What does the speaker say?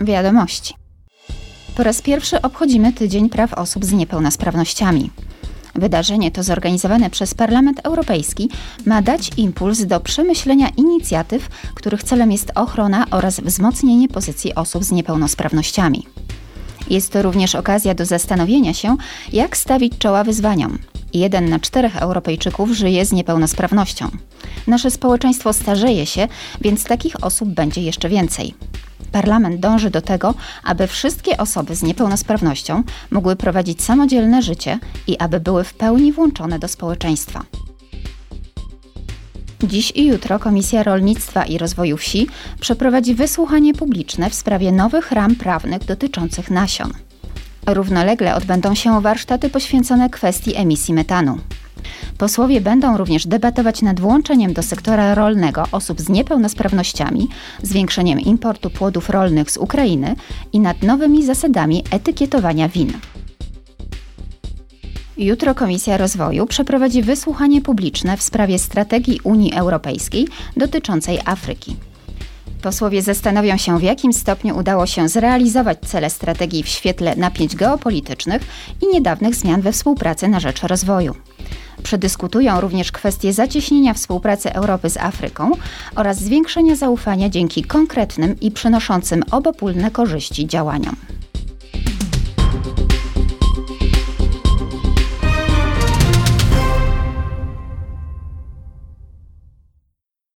Wiadomości. Po raz pierwszy obchodzimy Tydzień Praw Osób z Niepełnosprawnościami. Wydarzenie to zorganizowane przez Parlament Europejski ma dać impuls do przemyślenia inicjatyw, których celem jest ochrona oraz wzmocnienie pozycji osób z niepełnosprawnościami. Jest to również okazja do zastanowienia się, jak stawić czoła wyzwaniom. Jeden na czterech Europejczyków żyje z niepełnosprawnością. Nasze społeczeństwo starzeje się, więc takich osób będzie jeszcze więcej. Parlament dąży do tego, aby wszystkie osoby z niepełnosprawnością mogły prowadzić samodzielne życie i aby były w pełni włączone do społeczeństwa. Dziś i jutro Komisja Rolnictwa i Rozwoju Wsi przeprowadzi wysłuchanie publiczne w sprawie nowych ram prawnych dotyczących nasion. Równolegle odbędą się warsztaty poświęcone kwestii emisji metanu. Posłowie będą również debatować nad włączeniem do sektora rolnego osób z niepełnosprawnościami, zwiększeniem importu płodów rolnych z Ukrainy i nad nowymi zasadami etykietowania win. Jutro Komisja Rozwoju przeprowadzi wysłuchanie publiczne w sprawie strategii Unii Europejskiej dotyczącej Afryki. Posłowie zastanowią się, w jakim stopniu udało się zrealizować cele strategii w świetle napięć geopolitycznych i niedawnych zmian we współpracy na rzecz rozwoju. Przedyskutują również kwestie zacieśnienia współpracy Europy z Afryką oraz zwiększenia zaufania dzięki konkretnym i przynoszącym obopólne korzyści działaniom.